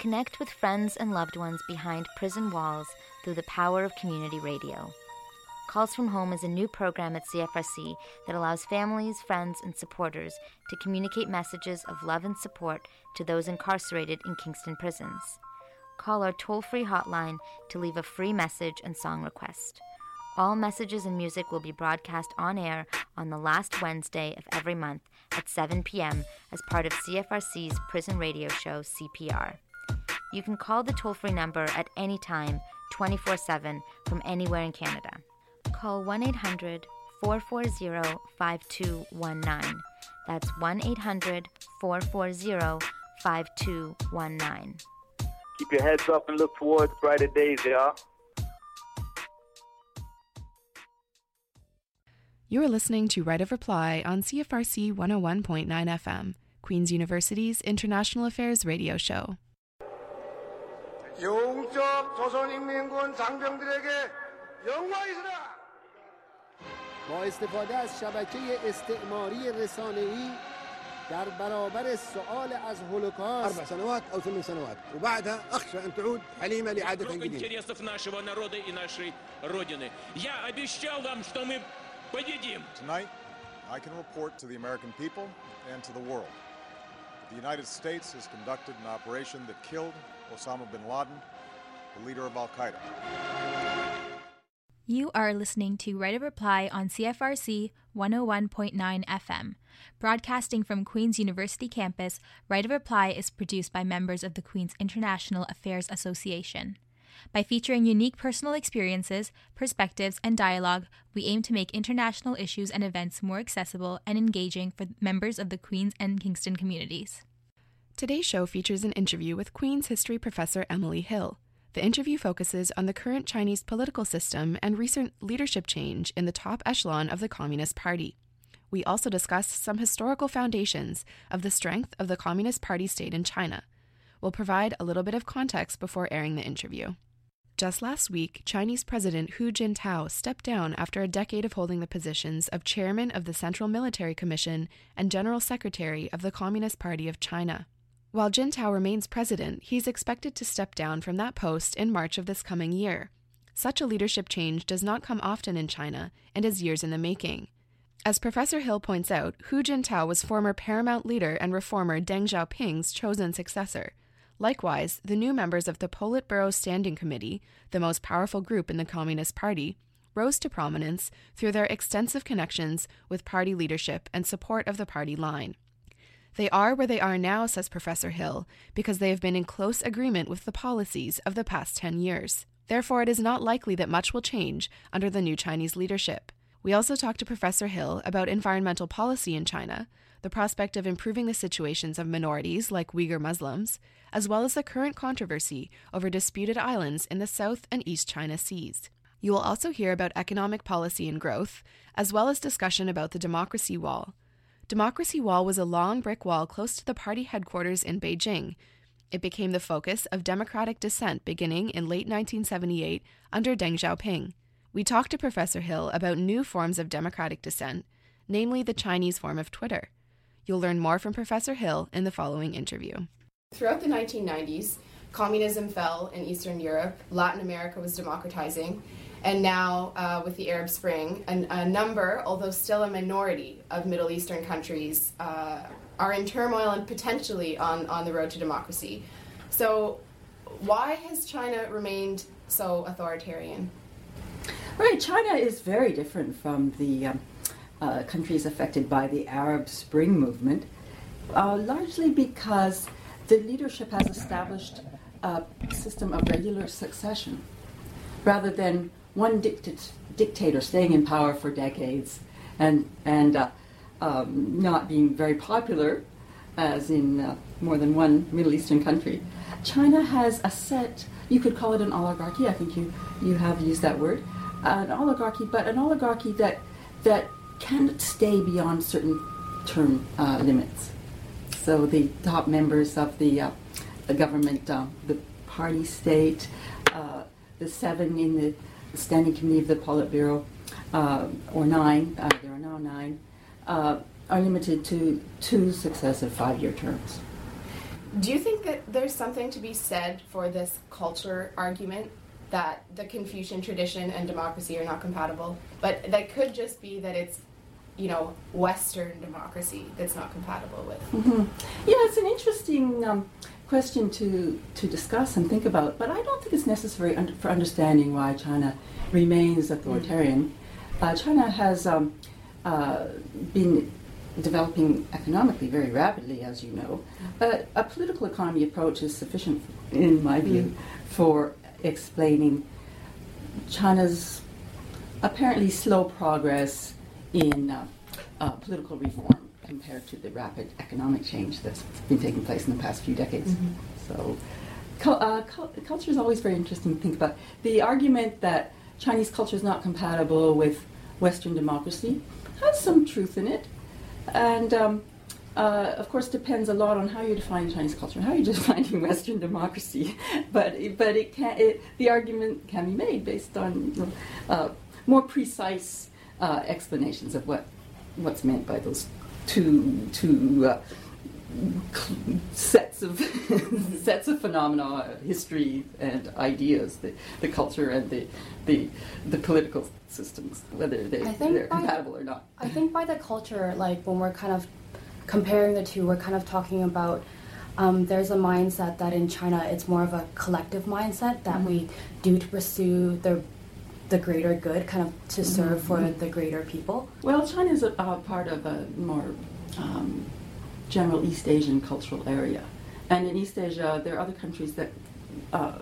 Connect with friends and loved ones behind prison walls through the power of community radio. Calls from Home is a new program at CFRC that allows families, friends, and supporters to communicate messages of love and support to those incarcerated in Kingston prisons. Call our toll free hotline to leave a free message and song request. All messages and music will be broadcast on air on the last Wednesday of every month at 7 p.m. as part of CFRC's prison radio show CPR. You can call the toll free number at any time, 24 7, from anywhere in Canada call 1 800 440 5219. That's 1 800 440 5219. Keep your heads up and look towards brighter days, y'all. You're listening to Right of Reply on CFRC 101.9 FM, Queen's University's International Affairs radio show. 영적 조선인민군 장병들에게 영광이시라. با استفاده از شبکه استعماری رسانه‌ای در برابر سؤال از هولوکاست أربع سنوات أو ثمان سنوات وبعدها أخشى أن تعود حليمة لإعادة جديدة интересов нашего народа и нашей Родины. Я обещал вам, что мы победим. Tonight, I can report to the American people and to the world that the United States has conducted an operation that killed Osama bin Laden, the leader of Al Qaeda. You are listening to Right of Reply on CFRC 101.9 FM. Broadcasting from Queen's University campus, Right of Reply is produced by members of the Queen's International Affairs Association. By featuring unique personal experiences, perspectives, and dialogue, we aim to make international issues and events more accessible and engaging for members of the Queen's and Kingston communities. Today's show features an interview with Queen's history professor Emily Hill. The interview focuses on the current Chinese political system and recent leadership change in the top echelon of the Communist Party. We also discuss some historical foundations of the strength of the Communist Party state in China. We'll provide a little bit of context before airing the interview. Just last week, Chinese President Hu Jintao stepped down after a decade of holding the positions of Chairman of the Central Military Commission and General Secretary of the Communist Party of China. While Jintao remains president, he's expected to step down from that post in March of this coming year. Such a leadership change does not come often in China and is years in the making. As Professor Hill points out, Hu Jintao was former paramount leader and reformer Deng Xiaoping's chosen successor. Likewise, the new members of the Politburo Standing Committee, the most powerful group in the Communist Party, rose to prominence through their extensive connections with party leadership and support of the party line. They are where they are now, says Professor Hill, because they have been in close agreement with the policies of the past 10 years. Therefore, it is not likely that much will change under the new Chinese leadership. We also talked to Professor Hill about environmental policy in China, the prospect of improving the situations of minorities like Uyghur Muslims, as well as the current controversy over disputed islands in the South and East China Seas. You will also hear about economic policy and growth, as well as discussion about the democracy wall. Democracy Wall was a long brick wall close to the party headquarters in Beijing. It became the focus of democratic dissent beginning in late 1978 under Deng Xiaoping. We talked to Professor Hill about new forms of democratic dissent, namely the Chinese form of Twitter. You'll learn more from Professor Hill in the following interview. Throughout the 1990s, communism fell in Eastern Europe, Latin America was democratizing, and now uh, with the Arab Spring, an, a number, although still a minority, of Middle Eastern countries uh, are in turmoil and potentially on, on the road to democracy. So, why has China remained so authoritarian? Right, China is very different from the um, uh, countries affected by the Arab Spring movement, uh, largely because the leadership has established a system of regular succession rather than one dictat- dictator staying in power for decades and, and uh, um, not being very popular, as in uh, more than one Middle Eastern country. China has a set, you could call it an oligarchy, I think you, you have used that word, an oligarchy, but an oligarchy that, that can stay beyond certain term uh, limits. So the top members of the, uh, the government, uh, the party state, uh, the seven in the Standing Committee of the Politburo, uh, or nine, uh, there are now nine, uh, are limited to two successive five year terms. Do you think that there's something to be said for this culture argument that the Confucian tradition and democracy are not compatible, but that could just be that it's you know Western democracy that's not compatible with. Mm-hmm. Yeah, it's an interesting um, question to to discuss and think about, but I don't think it's necessary under, for understanding why China remains authoritarian. Uh, China has um, uh, been developing economically very rapidly, as you know. But a political economy approach is sufficient, in my view, mm. for explaining China's apparently slow progress in uh, uh, political reform compared to the rapid economic change that's been taking place in the past few decades. Mm-hmm. So, uh, culture is always very interesting to think about. The argument that Chinese culture is not compatible with Western democracy has some truth in it, and um, uh, of course, depends a lot on how you define Chinese culture and how you're defining Western democracy. but but it can it, the argument can be made based on uh, more precise uh, explanations of what what's meant by those two two uh, sets of sets of phenomena, history and ideas, the, the culture and the, the the political systems, whether they, they're compatible the, or not. I think by the culture, like when we're kind of comparing the two, we're kind of talking about um, there's a mindset that in China it's more of a collective mindset that mm-hmm. we do to pursue the the greater good, kind of to serve mm-hmm. for the greater people. Well, China is a, part of a more um, general East Asian cultural area, and in East Asia there are other countries that uh,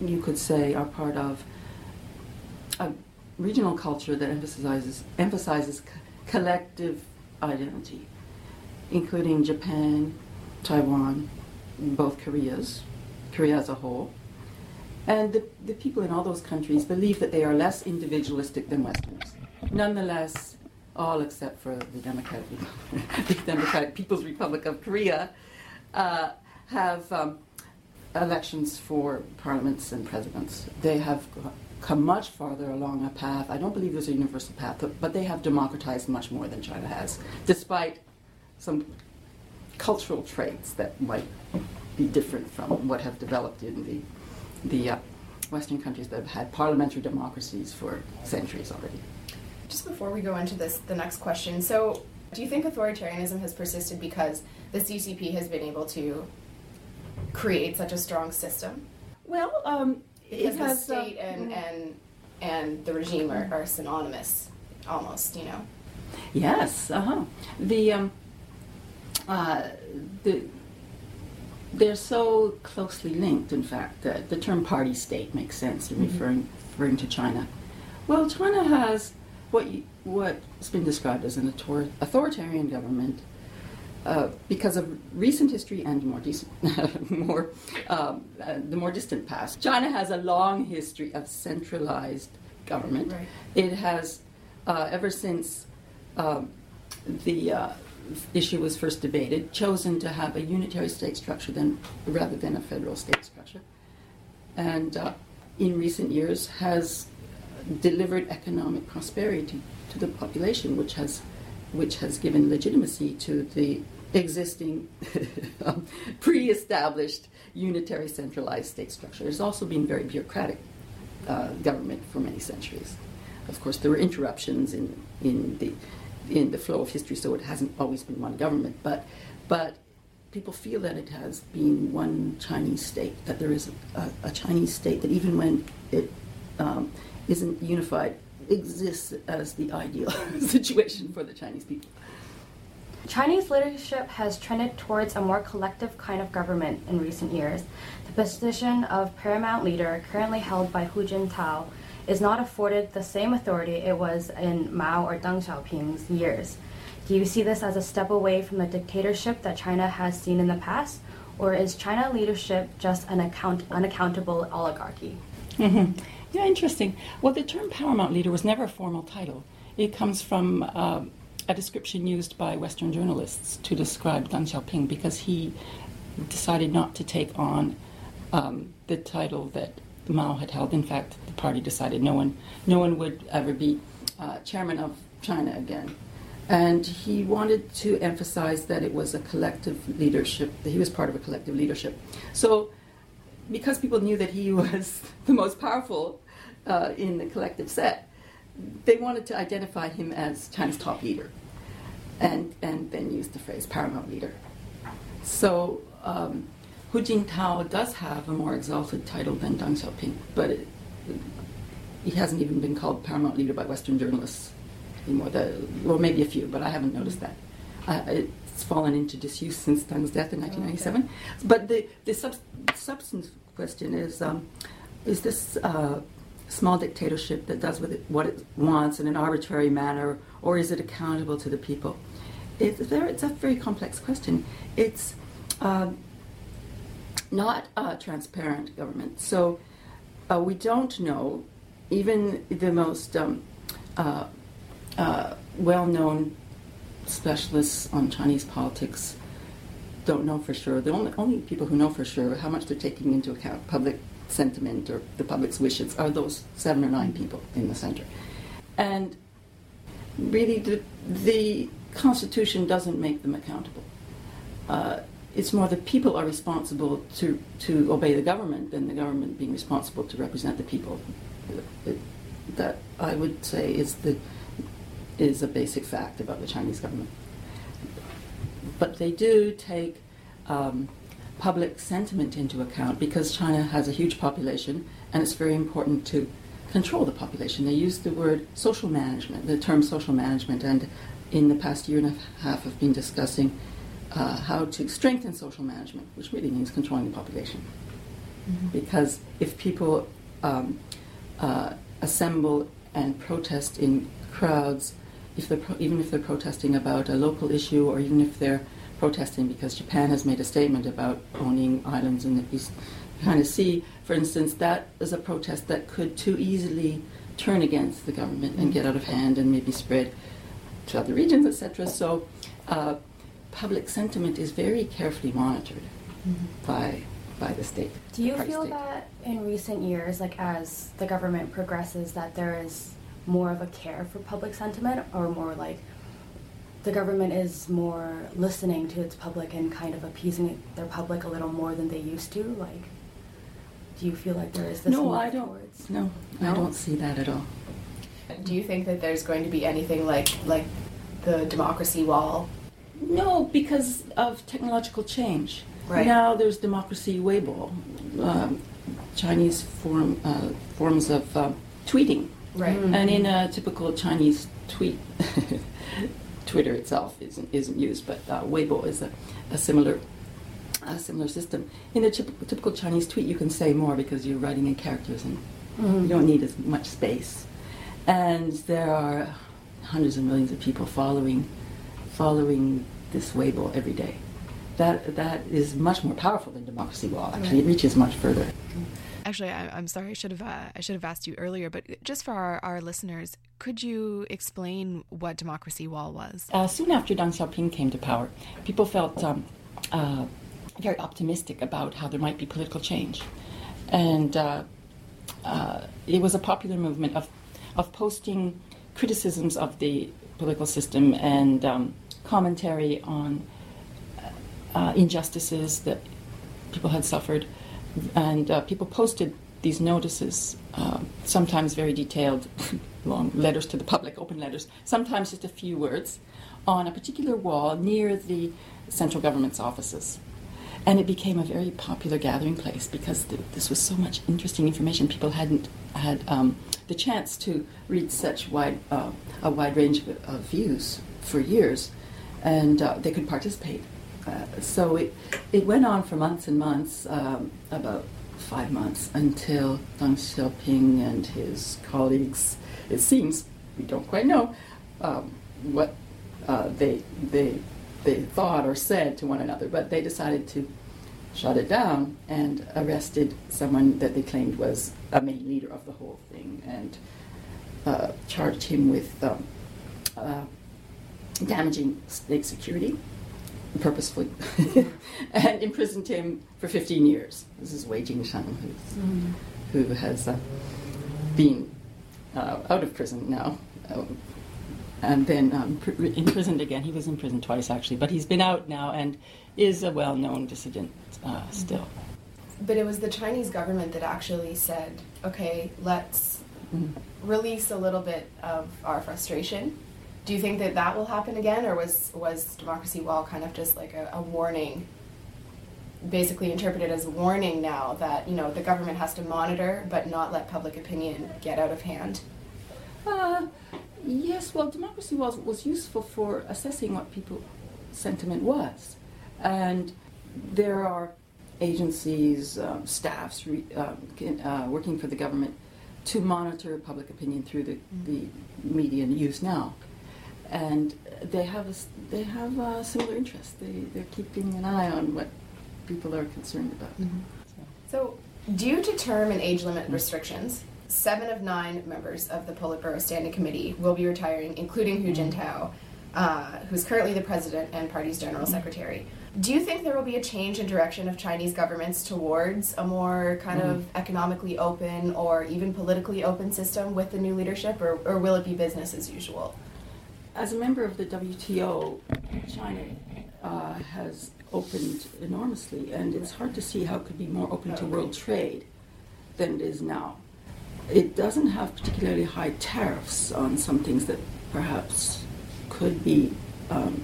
you could say are part of a regional culture that emphasizes emphasizes collective identity including Japan, Taiwan, both Koreas, Korea as a whole. And the, the people in all those countries believe that they are less individualistic than Westerners. Nonetheless, all except for the Democratic, the Democratic People's Republic of Korea, uh, have um, elections for parliaments and presidents. They have come much farther along a path. I don't believe there's a universal path, but they have democratized much more than China has, despite some cultural traits that might be different from what have developed in the the uh, Western countries that have had parliamentary democracies for centuries already. Just before we go into this, the next question. So, do you think authoritarianism has persisted because the CCP has been able to create such a strong system? Well, um, because the state uh, and, and and the regime are, are synonymous, almost. You know. Yes. Uh huh. The um, uh, the, they're so closely linked, in fact, that the term party state makes sense in mm-hmm. referring, referring to China. Well, China has what you, what's been described as an authoritarian government uh, because of recent history and more decent, more um, uh, the more distant past. China has a long history of centralized government. Right. It has uh, ever since um, the uh, issue was first debated, chosen to have a unitary state structure than, rather than a federal state structure. And uh, in recent years has delivered economic prosperity to the population, which has, which has given legitimacy to the existing um, pre-established unitary centralized state structure. It's also been very bureaucratic uh, government for many centuries. Of course, there were interruptions in, in the in the flow of history, so it hasn't always been one government. But, but people feel that it has been one Chinese state, that there is a, a Chinese state that even when it um, not unified, exists as the ideal situation for the Chinese people. Chinese leadership has trended towards a more collective kind of government in recent years. The position of paramount leader, currently held by Hu Jintao, is not afforded the same authority it was in Mao or Deng Xiaoping's years. Do you see this as a step away from the dictatorship that China has seen in the past, or is China leadership just an account- unaccountable oligarchy? Mm-hmm. Yeah, interesting. Well, the term paramount leader was never a formal title. It comes from uh, a description used by Western journalists to describe Deng Xiaoping because he decided not to take on um, the title that Mao had held. In fact, the party decided no one, no one would ever be uh, chairman of China again. And he wanted to emphasize that it was a collective leadership, that he was part of a collective leadership. So, because people knew that he was the most powerful uh, in the collective set, they wanted to identify him as China's top leader and, and then use the phrase paramount leader. So, um, Hu Jintao does have a more exalted title than Deng Xiaoping, but it, he hasn't even been called paramount leader by Western journalists anymore. The, well, maybe a few, but I haven't noticed that. Uh, it's fallen into disuse since Deng's death in 1997. Okay. But the, the sub- substance question is um, is this uh, small dictatorship that does with it what it wants in an arbitrary manner, or is it accountable to the people? It's, very, it's a very complex question. It's um, not a transparent government. So uh, we don't know, even the most um, uh, uh, well known specialists on Chinese politics don't know for sure. The only, only people who know for sure how much they're taking into account public sentiment or the public's wishes are those seven or nine people in the center. And really, the, the Constitution doesn't make them accountable. It's more the people are responsible to, to obey the government than the government being responsible to represent the people. It, that I would say is the is a basic fact about the Chinese government. But they do take um, public sentiment into account because China has a huge population and it's very important to control the population. They use the word social management, the term social management, and in the past year and a half have been discussing uh, how to strengthen social management, which really means controlling the population. Mm-hmm. Because if people um, uh, assemble and protest in crowds, if they're pro- even if they're protesting about a local issue, or even if they're protesting because Japan has made a statement about owning islands in the East China Sea, for instance, that is a protest that could too easily turn against the government and mm-hmm. get out of hand and maybe spread to other regions, etc. So. Uh, public sentiment is very carefully monitored mm-hmm. by by the state. Do you feel state. that in recent years, like as the government progresses, that there is more of a care for public sentiment, or more like the government is more listening to its public and kind of appeasing their public a little more than they used to? Like, do you feel like there is this? No, I don't. Towards? No, no, I don't see that at all. Do you think that there's going to be anything like like the democracy wall no, because of technological change. Right. Now there's democracy Weibo, um, Chinese form uh, forms of uh, tweeting. Right. Mm-hmm. And in a typical Chinese tweet, Twitter itself isn't isn't used, but uh, Weibo is a, a similar a similar system. In a typical, typical Chinese tweet, you can say more because you're writing in characters and mm-hmm. you don't need as much space. And there are hundreds of millions of people following following this Weibo every day. That, that is much more powerful than democracy wall. Actually, it reaches much further. Actually, I, am sorry. I should have uh, I should have asked you earlier, but just for our, our listeners, could you explain what democracy wall was? Uh, soon after Deng Xiaoping came to power, people felt um, uh, very optimistic about how there might be political change, and uh, uh, it was a popular movement of of posting criticisms of the political system and um, commentary on uh, injustices that people had suffered, and uh, people posted these notices, uh, sometimes very detailed, long letters to the public, open letters, sometimes just a few words, on a particular wall near the central government's offices. And it became a very popular gathering place because th- this was so much interesting information. People hadn't had um, the chance to read such wide, uh, a wide range of, of views for years and uh, they could participate. Uh, so it, it went on for months and months, um, about five months, until Deng Xiaoping and his colleagues, it seems, we don't quite know, um, what uh, they, they, they thought or said to one another, but they decided to shut it down and arrested someone that they claimed was a main leader of the whole thing and uh, charged him with um, uh, damaging state security purposefully and imprisoned him for 15 years. This is Wei Jingsheng, mm. who has uh, been uh, out of prison now. Uh, and then um, pr- imprisoned again. He was in prison twice, actually, but he's been out now and is a well known dissident uh, still. But it was the Chinese government that actually said, okay, let's mm-hmm. release a little bit of our frustration. Do you think that that will happen again, or was, was Democracy Wall kind of just like a, a warning basically interpreted as a warning now that you know the government has to monitor but not let public opinion get out of hand? Uh, yes, well, democracy was, was useful for assessing what people's sentiment was. And there are agencies, um, staffs re, um, uh, working for the government to monitor public opinion through the, mm-hmm. the media use now. And they have a, they have a similar interests. They, they're keeping an eye on what people are concerned about. Mm-hmm. So. so, due to term and age limit restrictions, seven of nine members of the Politburo Standing Committee will be retiring, including Hu Jintao, uh, who's currently the president and party's general mm-hmm. secretary. Do you think there will be a change in direction of Chinese governments towards a more kind mm-hmm. of economically open or even politically open system with the new leadership, or, or will it be business as usual? As a member of the WTO, China uh, has opened enormously, and it's hard to see how it could be more open to world trade than it is now. It doesn't have particularly high tariffs on some things that perhaps could be um,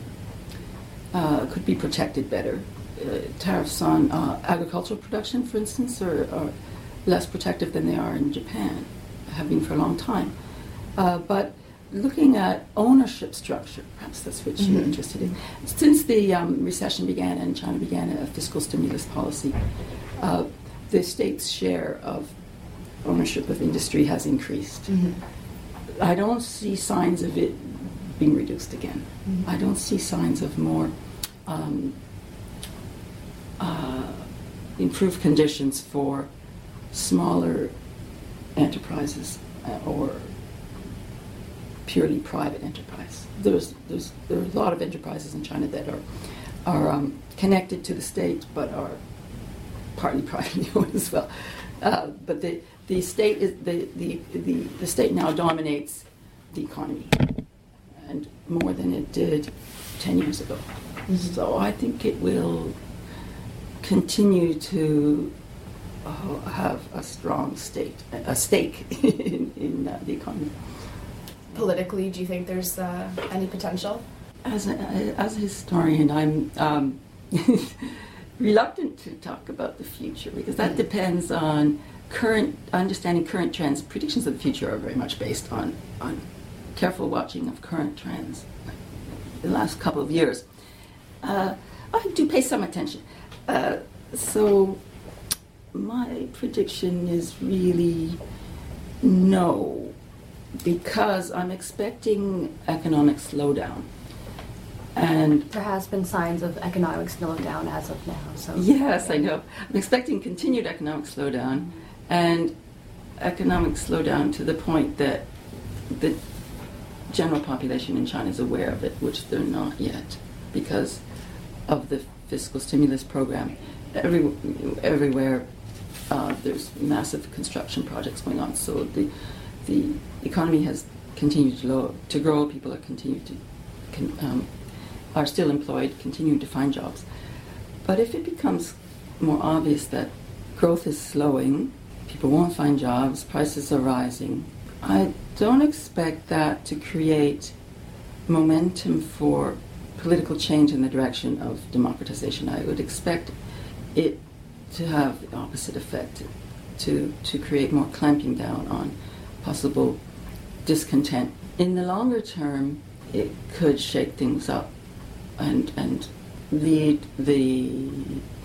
uh, could be protected better. Uh, tariffs on uh, agricultural production, for instance, are, are, less protective than they are in Japan, have been for a long time. Uh, but looking at ownership structure, perhaps that's what you're mm-hmm. interested in. Since the um, recession began and China began a fiscal stimulus policy, uh, the state's share of ownership of industry has increased. Mm-hmm. I don't see signs of it being reduced again. Mm-hmm. I don't see signs of more um, uh, improved conditions for smaller enterprises uh, or purely private enterprise. There's, there's, there are a lot of enterprises in China that are, are um, connected to the state but are partly privately owned as well. Uh, but the, the state is the, the, the, the state now dominates the economy and more than it did 10 years ago. Mm-hmm. So I think it will continue to uh, have a strong state, a stake in, in uh, the economy. Politically, do you think there's uh, any potential? As a, as a historian, I'm um, reluctant to talk about the future because that depends on current understanding current trends. Predictions of the future are very much based on on careful watching of current trends. The last couple of years, uh, I do pay some attention. Uh, so my prediction is really no, because I'm expecting economic slowdown. And there has been signs of economic slowdown as of now. So yes, I know. I'm expecting continued economic slowdown, and economic slowdown to the point that the general population in China is aware of it, which they're not yet, because of the fiscal stimulus program. Every, everywhere uh, there's massive construction projects going on, so the the economy has continued to, low, to grow. People are continued to um, are still employed, continuing to find jobs. But if it becomes more obvious that growth is slowing, people won't find jobs, prices are rising, I don't expect that to create momentum for political change in the direction of democratization. I would expect it to have the opposite effect, to, to create more clamping down on possible discontent. In the longer term, it could shake things up and, and lead the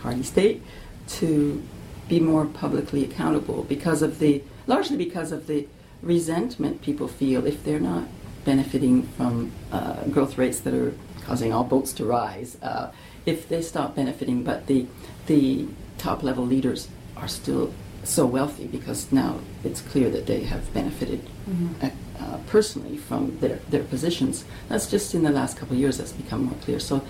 party state to be more publicly accountable because of the largely because of the resentment people feel if they're not benefiting from uh, growth rates that are causing all boats to rise. Uh, if they stop benefiting, but the the top level leaders are still so wealthy because now it's clear that they have benefited mm-hmm. uh, personally from their, their positions. That's just in the last couple of years that's become more clear. So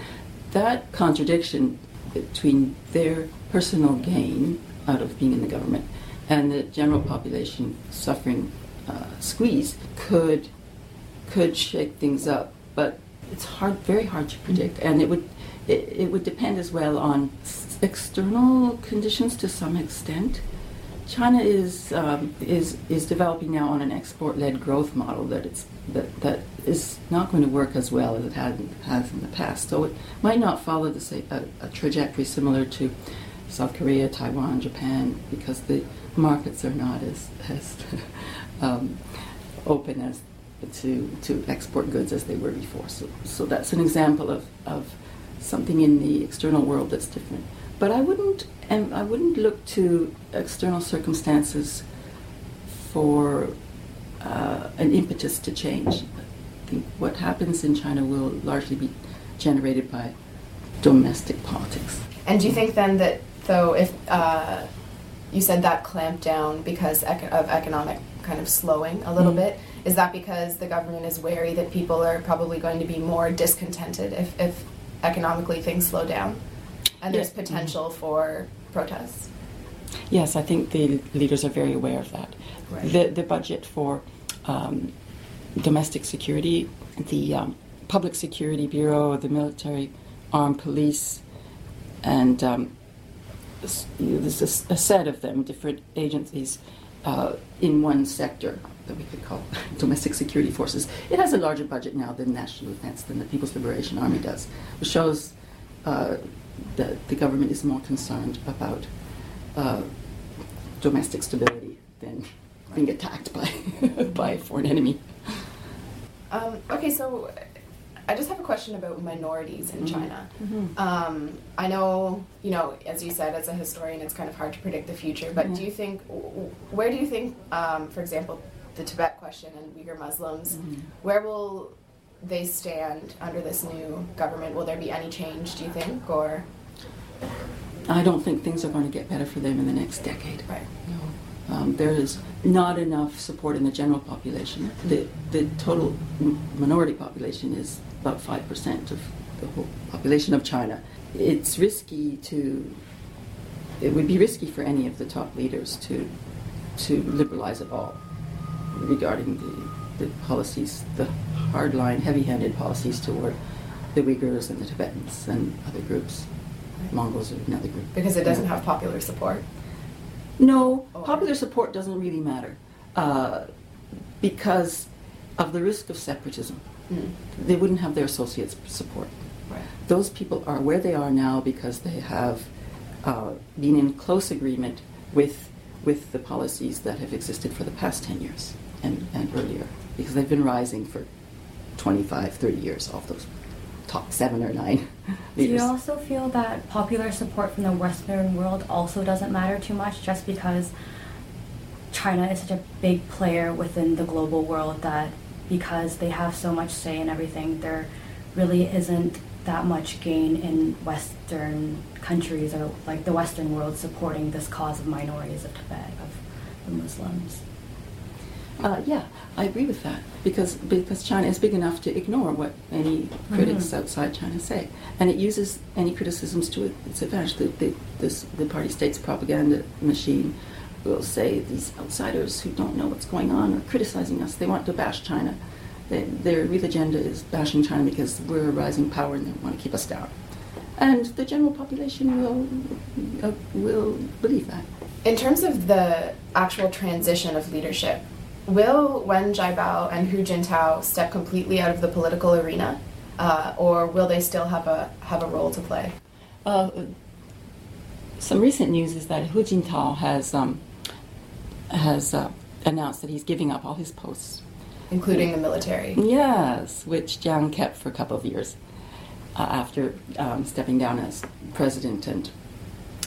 that contradiction between their personal gain out of being in the government and the general population suffering uh, squeeze could could shake things up, but it's hard, very hard to predict, and it would it, it would depend as well on external conditions to some extent. China is um, is is developing now on an export-led growth model that it's that that is not going to work as well as it had has in the past. So it might not follow the same a, a trajectory similar to South Korea, Taiwan, Japan, because the markets are not as as um, open as to to export goods as they were before. So so that's an example of of something in the external world that's different. But I wouldn't and I wouldn't look to external circumstances for uh, an impetus to change. I think what happens in China will largely be generated by domestic politics. And do you think then that though if uh, you said that clamped down because of economic kind of slowing a little mm. bit, is that because the government is wary that people are probably going to be more discontented if, if economically things slow down? And there's potential for protests? Yes, I think the leaders are very aware of that. Right. The, the budget for um, domestic security, the um, Public Security Bureau, the military, armed police, and um, there's a, a, set of them, different agencies uh, in one sector that we could call domestic security forces. It has a larger budget now than national defense, than the People's Liberation Army does, which shows uh, that the government is more concerned about uh, domestic stability than being attacked by by a foreign enemy. Um, okay, so I just have a question about minorities in mm-hmm. China. Mm-hmm. Um, I know, you know, as you said, as a historian, it's kind of hard to predict the future. But do you think, where do you think, um, for example, the Tibet question and Uyghur Muslims, mm-hmm. where will they stand under this new government? Will there be any change? Do you think, or? I don't think things are going to get better for them in the next decade. Right. No. Um, there is not enough support in the general population. The, the total minority population is about 5% of the whole population of China. It's risky to, it would be risky for any of the top leaders to, to liberalize at all regarding the, the policies, the hardline, heavy handed policies toward the Uyghurs and the Tibetans and other groups. Mongols are another group. Because it doesn't have popular support? No, oh. popular support doesn't really matter uh, because of the risk of separatism. Mm. They wouldn't have their associates' support. Right. Those people are where they are now because they have uh, been in close agreement with, with the policies that have existed for the past 10 years and, and earlier because they've been rising for 25, 30 years off those top seven or nine. Do you also feel that popular support from the Western world also doesn't matter too much just because China is such a big player within the global world that because they have so much say in everything, there really isn't that much gain in Western countries or like the Western world supporting this cause of minorities of Tibet, of the Muslims? Uh, yeah, I agree with that because because China is big enough to ignore what any critics mm-hmm. outside China say, and it uses any criticisms to its advantage. The, the, this, the party state's propaganda machine will say these outsiders who don't know what's going on are criticizing us. They want to bash China. They, their real agenda is bashing China because we're a rising power and they want to keep us down. And the general population will uh, will believe that. In terms of the actual transition of leadership, will Wen Jiabao and Hu Jintao step completely out of the political arena, uh, or will they still have a have a role to play? Uh, some recent news is that Hu Jintao has um, has uh, announced that he's giving up all his posts, including the military. Yes, which Jiang kept for a couple of years uh, after um, stepping down as president and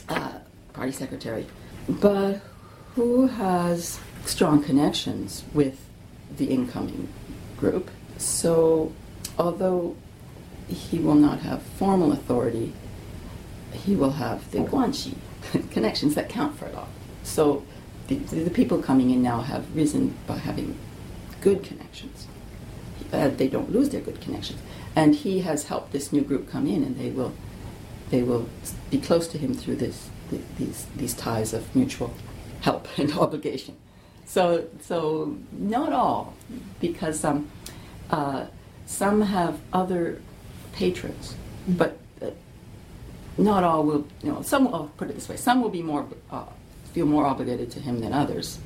uh, party secretary. But Hu has strong connections with the incoming group. So, although he will not have formal authority, he will have the guanxi connections that count for a lot. So, the, the people coming in now have risen by having good connections. Uh, they don't lose their good connections, and he has helped this new group come in, and they will they will be close to him through this these these ties of mutual help and obligation. So, so not all, because um, Uh, some have other patrons, but uh, not all will. You know, some. I'll put it this way: some will be more uh, feel more obligated to him than others,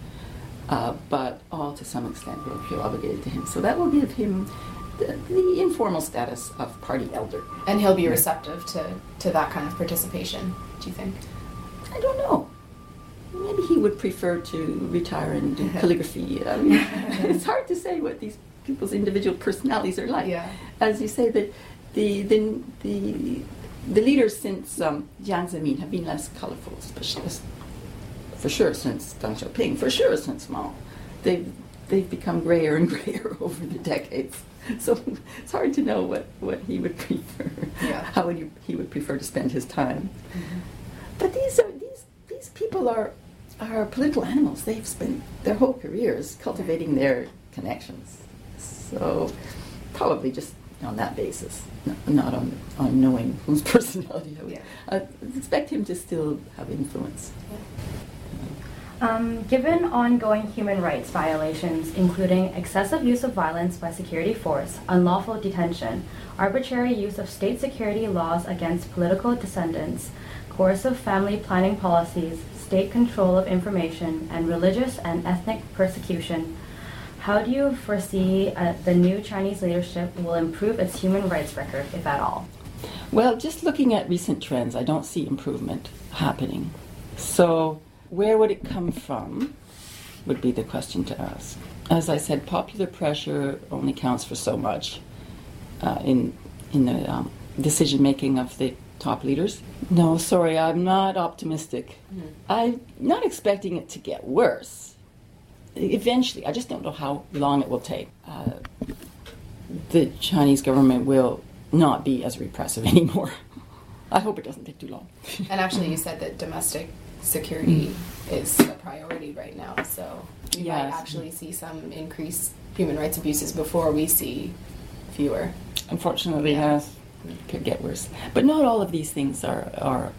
uh, but all to some extent will feel obligated to him. So that will give him the, the informal status of party elder. And he'll be receptive to, to that kind of participation, do you think? I don't know. Maybe he would prefer to retire and do calligraphy. I mean, it's hard to say what these people's individual personalities are like. Yeah. As you say, the the the the, the leaders since um, Jiang Zemin have been less colorful, especially for sure since Deng Xiaoping, for sure since Mao. They've they've become grayer and grayer over the decades. So it's hard to know what, what he would prefer, Yeah. how would he, he would prefer to spend his time. But these are these these people are are political animals. They've spent their whole careers cultivating their connections. So probably just on that basis, not on on knowing whose personality. I would I expect him to still have influence. Um, given ongoing human rights violations, including excessive use of violence by security force, unlawful detention, arbitrary use of state security laws against political dissidents, coercive family planning policies, state control of information, and religious and ethnic persecution, how do you foresee uh, the new Chinese leadership will improve its human rights record, if at all? Well, just looking at recent trends, I don't see improvement happening. So, where would it come from? Would be the question to ask. As I said, popular pressure only counts for so much uh, in in the um, decision making of the top leaders. No, sorry, I'm not optimistic. I'm not expecting it to get worse. Eventually, I just don't know how long it will take. Uh, the Chinese government will not be as repressive anymore. I hope it doesn't take too long. And actually, you said that domestic security is a priority right now, so we might actually see some increased human rights abuses before we see fewer. Unfortunately, yes, it could get worse. But not all of these things are, are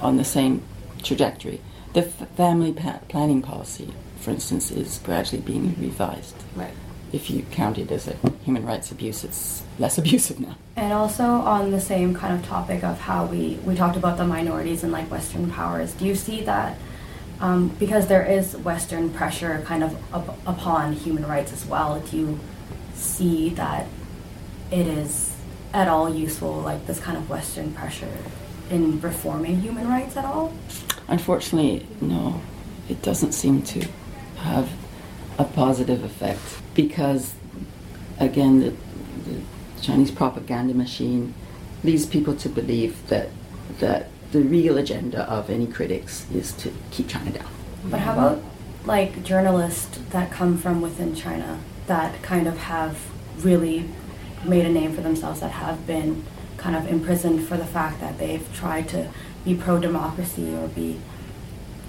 on the same trajectory. The f- family pa- planning policy, for instance, is gradually being revised. Right. If you count it as a human rights abuse, it's less abusive now. And also on the same kind of topic of how we, we talked about the minorities and like Western powers, do you see that um, because there is Western pressure kind of up, upon human rights as well, do you see that it is at all useful, like this kind of Western pressure in reforming human rights at all? Unfortunately, no, it doesn't seem to have a positive effect because, again, the, the Chinese propaganda machine leads people to believe that that the real agenda of any critics is to keep China down. But how about like journalists that come from within China that kind of have really made a name for themselves that have been kind of imprisoned for the fact that they've tried to be pro democracy or be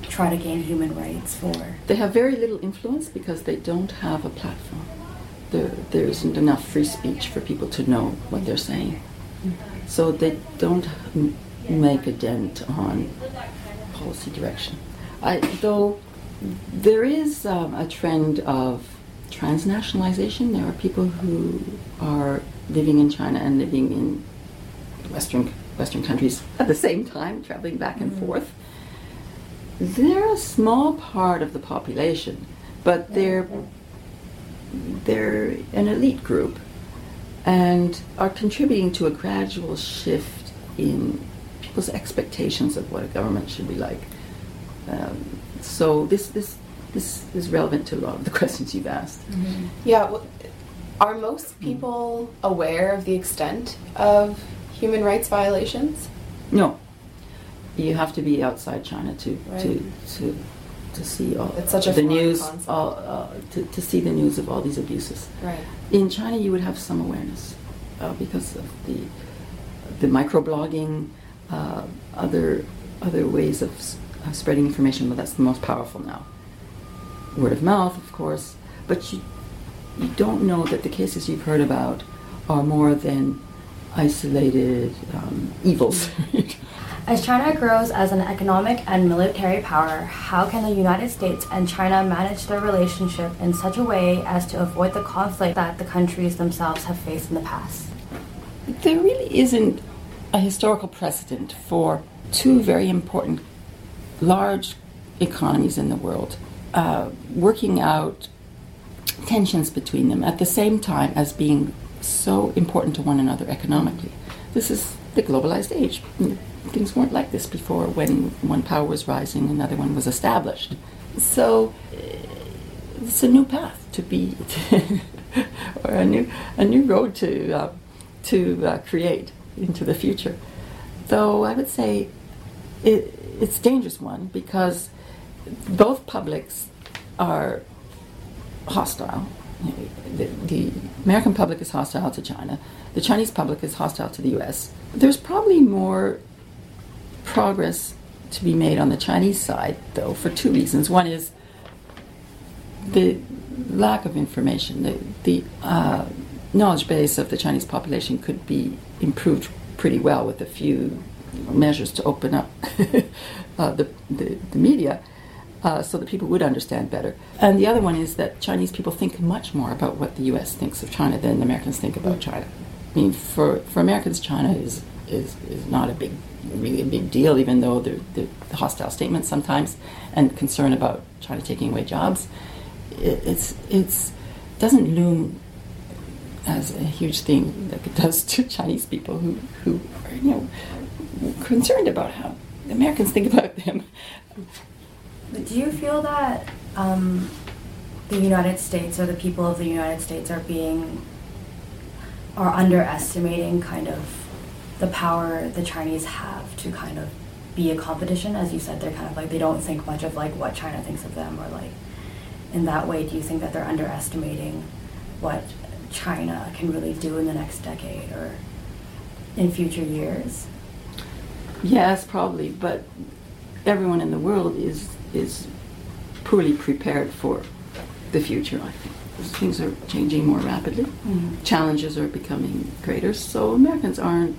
try to gain human rights for They have very little influence because they don't have a platform. There, there isn't enough free speech for people to know what they're saying. So they don't m- make a dent on policy direction. I, though there is um, a trend of transnationalization. There are people who are living in China and living in Western Western countries at the same time, traveling back and forth. They're a small part of the population, but they're they're an elite group and are contributing to a gradual shift in people's expectations of what a government should be like. Um, so this this this is relevant to a lot of the questions you've asked. Yeah, well, are most people aware of the extent of human rights violations? No, you have to be outside China to Right. to to to see all It's such a the news, all, uh, to, to see the news of all these abuses. Right. In China, you would have some awareness uh, because of the the microblogging, uh, other other ways of s- uh, spreading information. But that's the most powerful now. Word of mouth, of course, but you you don't know that the cases you've heard about are more than isolated um, evils. As China grows as an economic and military power, how can the United States and China manage their relationship in such a way as to avoid the conflict that the countries themselves have faced in the past? There really isn't a historical precedent for two very important large economies in the world uh, working out tensions between them at the same time as being so important to one another economically. This is the globalized age. Things weren't like this before when one power was rising, another one was established. So it's a new path to be, or a new, a new road to, uh, to uh, create into the future. Though I would say it, it's a dangerous one because both publics are hostile. The, the, American public is hostile to China. The Chinese public is hostile to the U.S. There's probably more progress to be made on the Chinese side, though, for two reasons. One is the lack of information. The, the uh, knowledge base of the Chinese population could be improved pretty well with a few measures to open up uh, the, the, the, media uh, so that people would understand better. And the other one is that Chinese people think much more about what the U.S. thinks of China than Americans think about China. I mean, for, for Americans, China is, is, is not a big, really a big deal, even though the, the hostile statements sometimes and concern about China taking away jobs. It, it's it's doesn't loom as a huge thing like it does to Chinese people who, who are, you know, concerned about how Americans think about them. Do you feel that um, the United States or the people of the United States are being are underestimating kind of the power the Chinese have to kind of be a competition? As you said, they're kind of like they don't think much of like what China thinks of them or like in that way. Do you think that they're underestimating what China can really do in the next decade or in future years? Yes, probably, but everyone in the world is is poorly prepared for the future. I think things are changing more rapidly. Mm-hmm. Challenges are becoming greater, so Americans aren't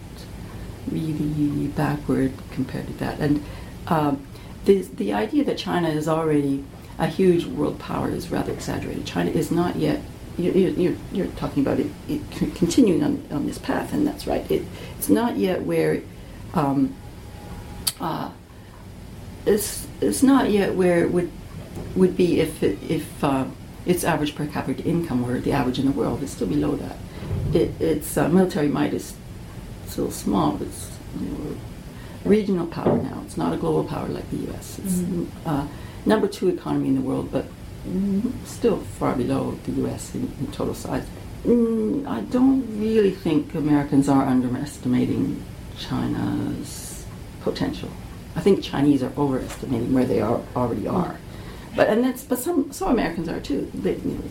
really backward compared to that. And um, the the idea that China is already a huge world power is rather exaggerated. China is not yet. You're, you're, you're talking about it, it, continuing on, on this path, and that's right. It, it's not yet where um, uh, it's it's not yet where it would would be if it, if uh, its average per capita income were the average in the world. It's still below that. It, its uh, military might is still small. It's you know, regional power now. It's not a global power like the U.S. It's mm-hmm. uh, number two economy in the world, but still far below the U.S. in, in total size. Mm, I don't really think Americans are underestimating China's potential. I think Chinese are overestimating where they are already are, but and that's but some some Americans are too. They, you know,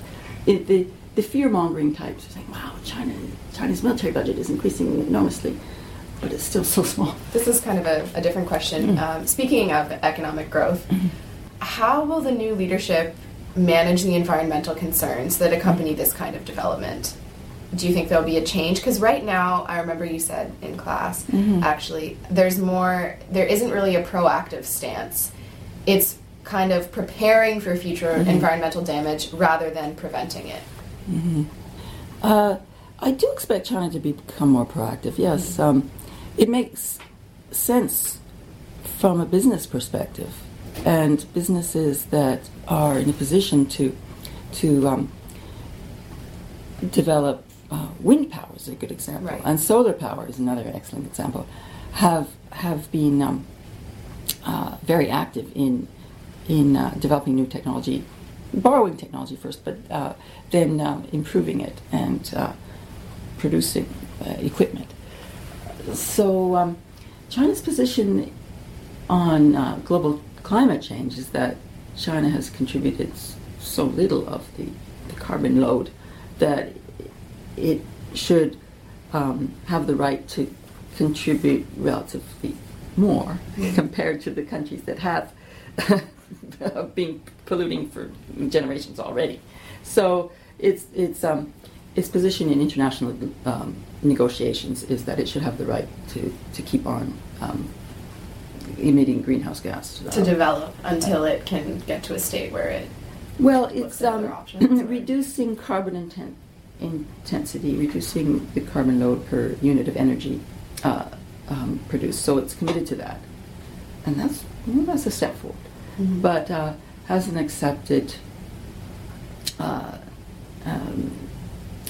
it, the the fear mongering types are saying, "Wow, China China's military budget is increasing enormously." But it's still so small. This is kind of a, a different question. Mm. Um, speaking of economic growth, mm-hmm. how will the new leadership manage the environmental concerns that accompany this kind of development? Do you think there'll be a change? Because right now, I remember you said in class, mm-hmm. actually, there's more, there isn't really a proactive stance. It's kind of preparing for future mm-hmm. environmental damage rather than preventing it. Mm-hmm. Uh, I do expect China to become more proactive, yes. Mm-hmm. Um, it makes sense from a business perspective. And businesses that are in a position to, to um, develop uh, wind power is a good example, right. and solar power is another excellent example, have have been um, uh, very active in in uh, developing new technology, borrowing technology first, but uh, then uh, improving it and uh, producing equipment. So um, China's position on global climate change is that China has contributed so little of the, the carbon load that it should um, have the right to contribute relatively more compared to the countries that have been polluting for generations already. So its its um, its position in international um, negotiations is that it should have the right to, to keep on um, emitting greenhouse gas to develop until it can get to a state where it. Well, it's um, reducing carbon inten- intensity, reducing the carbon load per unit of energy uh, um, produced. So it's committed to that, and that's well, that's a step forward. Mm-hmm. But uh, hasn't accepted uh, um,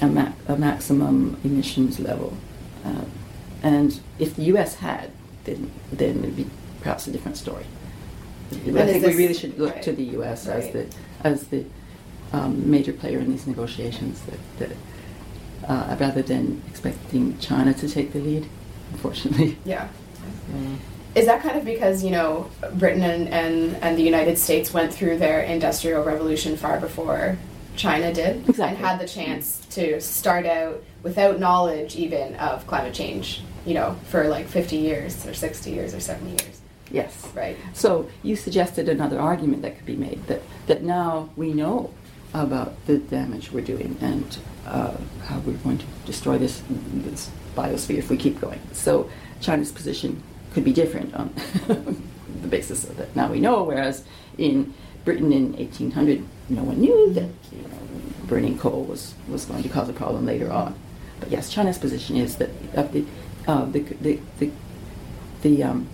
a, ma- a, maximum emissions level. Uh, and if the U.S. had, then then it'd be perhaps a different story. I think we really should look right. to the U.S. Right. as the as the um, major player in these negotiations, that, that uh, rather than expecting China to take the lead. Unfortunately. Yeah. Is that kind of because you know Britain and, and, and the United States went through their industrial revolution far before China did, exactly. and had the chance to start out without knowledge even of climate change, you know, for like 50 years or 60 years or 70 years. Yes. Right. So you suggested another argument that could be made that, that now we know about the damage we're doing and uh, how we're going to destroy this, this biosphere if we keep going. So China's position could be different on the basis of that now we know, whereas in Britain in 1800, no one knew that you know, burning coal was, was going to cause a problem later on. But yes, China's position is that uh, the, uh, the, the, the, the um,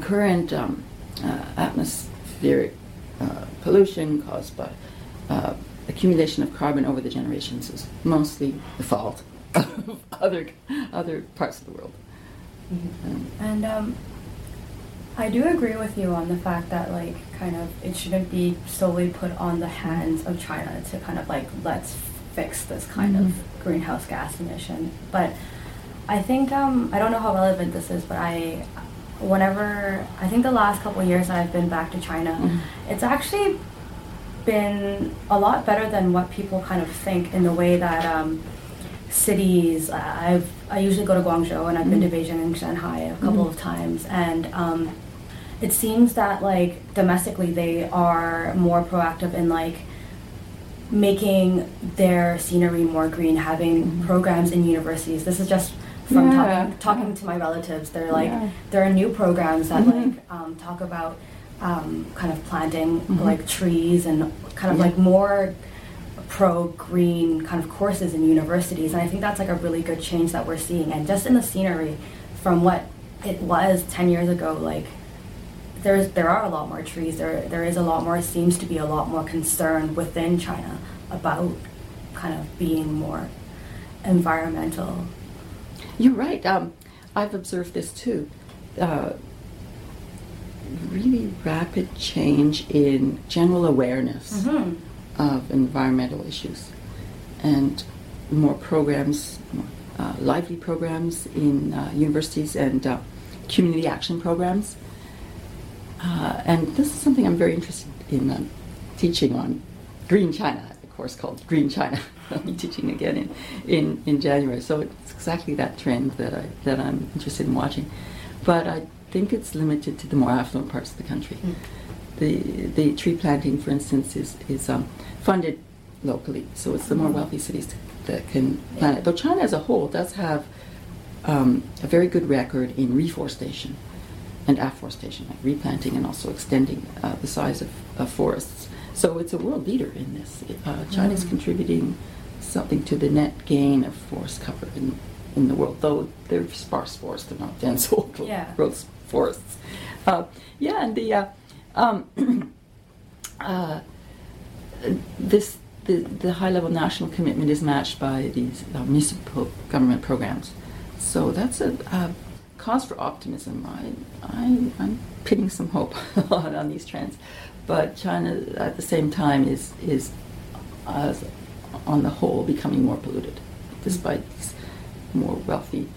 current um, uh, atmospheric uh, pollution caused by uh, accumulation of carbon over the generations is mostly the fault of other, other parts of the world. Mm-hmm. And um, I do agree with you on the fact that like kind of it shouldn't be solely put on the hands of China to kind of like let's fix this kind mm-hmm. of greenhouse gas emission. But I think um, I don't know how relevant this is, but I whenever I think the last couple years I've been back to China, mm-hmm. it's actually been a lot better than what people kind of think in the way that um, cities. I've I usually go to Guangzhou and I've been to mm-hmm. Beijing and Shanghai a couple mm-hmm. of times, and um, it seems that like domestically they are more proactive in like making their scenery more green, having mm-hmm. programs in universities. This is just from yeah. talking talking to my relatives. They're like yeah. there are new programs that mm-hmm. like um, talk about um, kind of planting mm-hmm. like trees and kind of yeah. like more pro green kind of courses in universities. And i think that's like a really good change that we're seeing. And just in the scenery from what it was 10 years ago like there's there are a lot more trees. There there is a lot more seems to be a lot more concern within china about kind of being more environmental. You're right. Um, i've observed this too. Uh, really rapid change in general awareness mm-hmm of environmental issues and more programs, more, uh, lively programs in uh, universities and uh, community action programs. Uh, and this is something I'm very interested in um, teaching on Green China, a course called Green China. I'll be teaching again in, in, in January. So it's exactly that trend that, I, that I'm interested in watching. But I think it's limited to the more affluent parts of the country. Mm. The, the tree planting, for instance, is, is um, funded locally. So it's the more wealthy cities that can plant it. Though China as a whole does have um, a very good record in reforestation and afforestation, like replanting and also extending uh, the size of, of, forests. So it's a world leader in this. Uh, China is mm. contributing something to the net gain of forest cover in, in the world, though they're sparse forests, they're not dense old yeah. growth forests. Uh, yeah, and the uh, um, uh, this the, the high level national commitment is matched by these uh, municipal government programs. So that's a, a cause for optimism. I, I, am pinning some hope on, on, these trends. But China, at the same time, is, is on the whole becoming more polluted, despite these more wealthy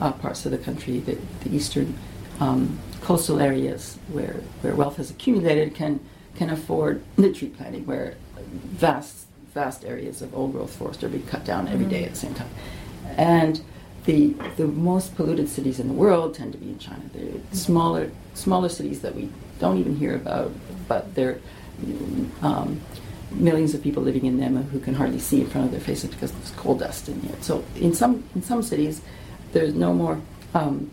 uh, parts of the country, the, the eastern um, coastal areas where, where wealth has accumulated can, can afford the tree planting, where vast, vast areas of old growth forest are being cut down every day at the same time. And the, the most polluted cities in the world tend to be in China. They're smaller, smaller cities that we don't even hear about, but they're um, millions of people living in them who can hardly see in front of their faces because there's coal dust in here. So in some in some cities, there's no more um,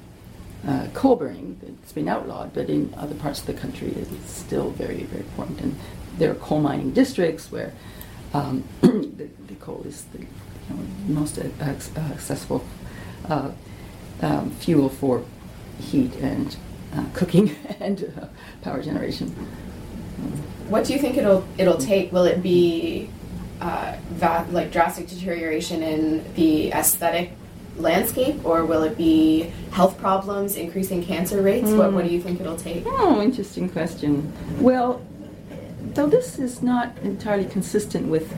uh, coal burning. It's been outlawed, but in other parts of the country, it's still very, very important. And there are coal mining districts where um, the, the, coal is the you know, most accessible uh, um, fuel for heat and uh, cooking and uh, power generation. What do you think it'll it'll take? Will it be uh, that like drastic deterioration in the aesthetic landscape, or will it be health problems, increasing cancer rates? Mm. What What do you think it'll take? Oh, interesting question. Well, though this is not entirely consistent with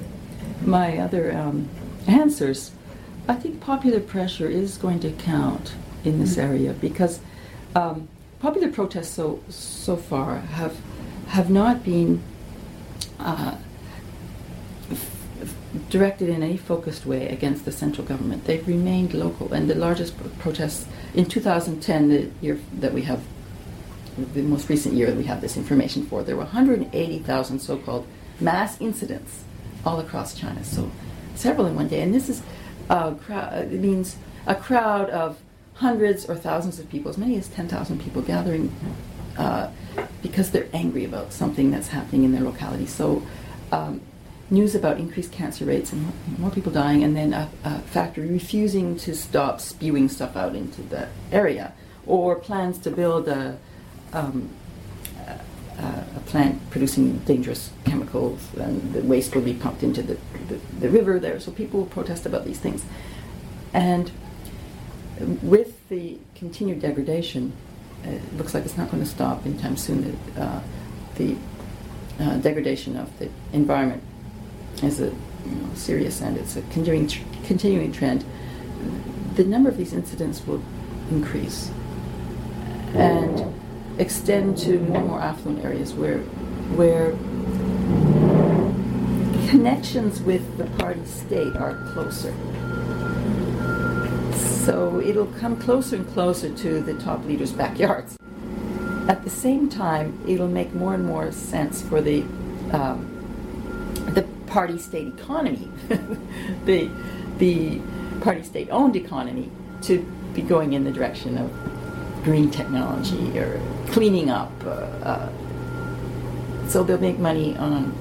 my other um, answers, I think popular pressure is going to count in this mm. area because um, popular protests so so far have have not been uh, directed in any focused way against the central government. They've remained local, and the largest protests in 2010, the year that we have, the most recent year that we have this information for, there were 180,000 so-called mass incidents all across China. So several in one day, and this is a crowd. It means a crowd of hundreds or thousands of people, as many as 10,000 people gathering uh, because they're angry about something that's happening in their locality. So um, news about increased cancer rates and more people dying, and then a, a, factory refusing to stop spewing stuff out into the area, or plans to build a, um, a, a, plant producing dangerous chemicals, and the waste will be pumped into the, the, the river there. So people will protest about these things. And with the continued degradation, it looks like it's not going to stop anytime soon. Uh, the uh, degradation of the environment is a you know, serious and it's a continuing tr- continuing trend. The number of these incidents will increase and extend to more and more affluent areas where where connections with the party state are closer. So it'll come closer and closer to the top leaders' backyards. At the same time, it'll make more and more sense for the um, party state economy, the, the party state owned economy, to be going in the direction of green technology or cleaning up. Uh, uh, so they'll make money on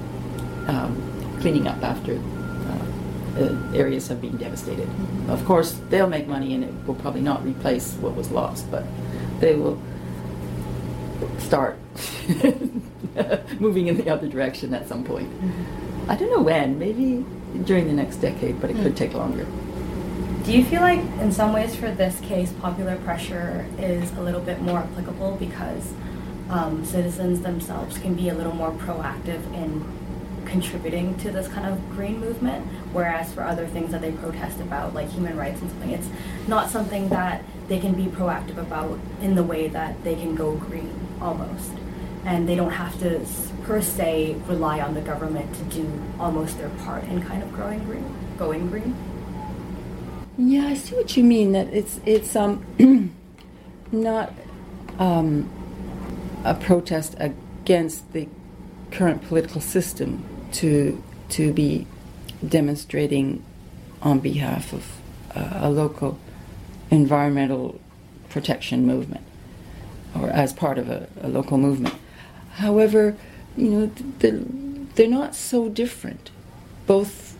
um, cleaning up after uh, uh areas have been devastated. Mm-hmm. Of course, they'll make money and it will probably not replace what was lost, but they will start moving in the other direction at some point. Mm-hmm. I don't know when, maybe during the next decade, but it could hmm. take longer. Do you feel like, in some ways, for this case, popular pressure is a little bit more applicable because um, citizens themselves can be a little more proactive in contributing to this kind of green movement, whereas for other things that they protest about, like human rights and something, it's not something that they can be proactive about in the way that they can go green almost. And they don't have to per se rely on the government to do almost their part in kind of growing green, going green. Yeah, I see what you mean. That it's it's um not um, a protest against the current political system to to be demonstrating on behalf of uh, a local environmental protection movement or as part of a, a local movement. However, you know, they're, they're not so different. Both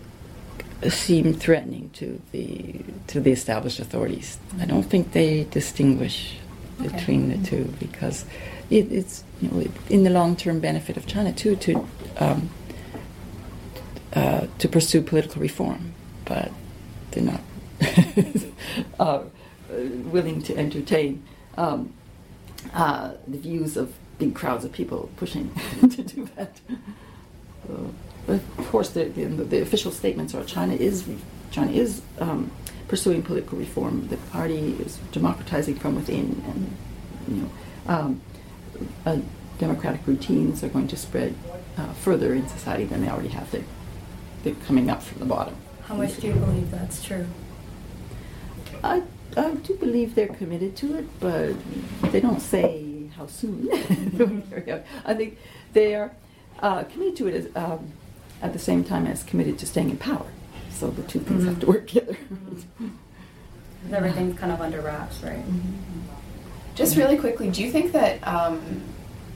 seem threatening to the to the established authorities. I don't think they distinguish okay. between the two because it, it's you know in the long term benefit of China too to um, uh, to pursue political reform, but they're not uh, willing to entertain um, uh, the views of big crowds of people pushing to do that. but of course, the, the, the, official statements are China is China is um, pursuing political reform. The party is democratizing from within, and you know, um, uh, democratic routines are going to spread uh, further in society than they already have. They're, they're coming up from the bottom. How much do you believe that's true? I, I do believe they're committed to it, but they don't say how soon. I think they are uh, committed to it as, um, at the same time as committed to staying in power. So the two things mm-hmm. have to work together. Mm-hmm. Everything's kind of under wraps, right? Mm-hmm. Just really quickly, do you think that um,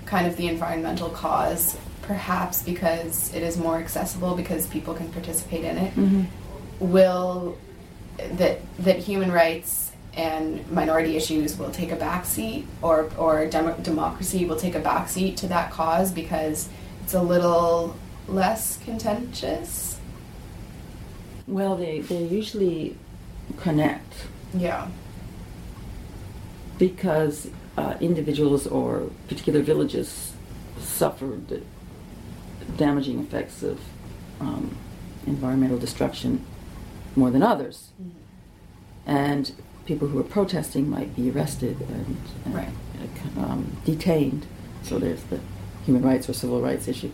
kind of the environmental cause, perhaps because it is more accessible because people can participate in it, Mhm. will that that human rights and minority issues will take a backseat, or or demo- democracy will take a backseat to that cause because it's a little less contentious? Well, they, they usually connect Yeah. because uh, individuals or particular villages suffered the damaging effects of um, environmental destruction more than others. And people who are protesting might be arrested and, and Right. um, detained. So there's the human rights or civil rights issue.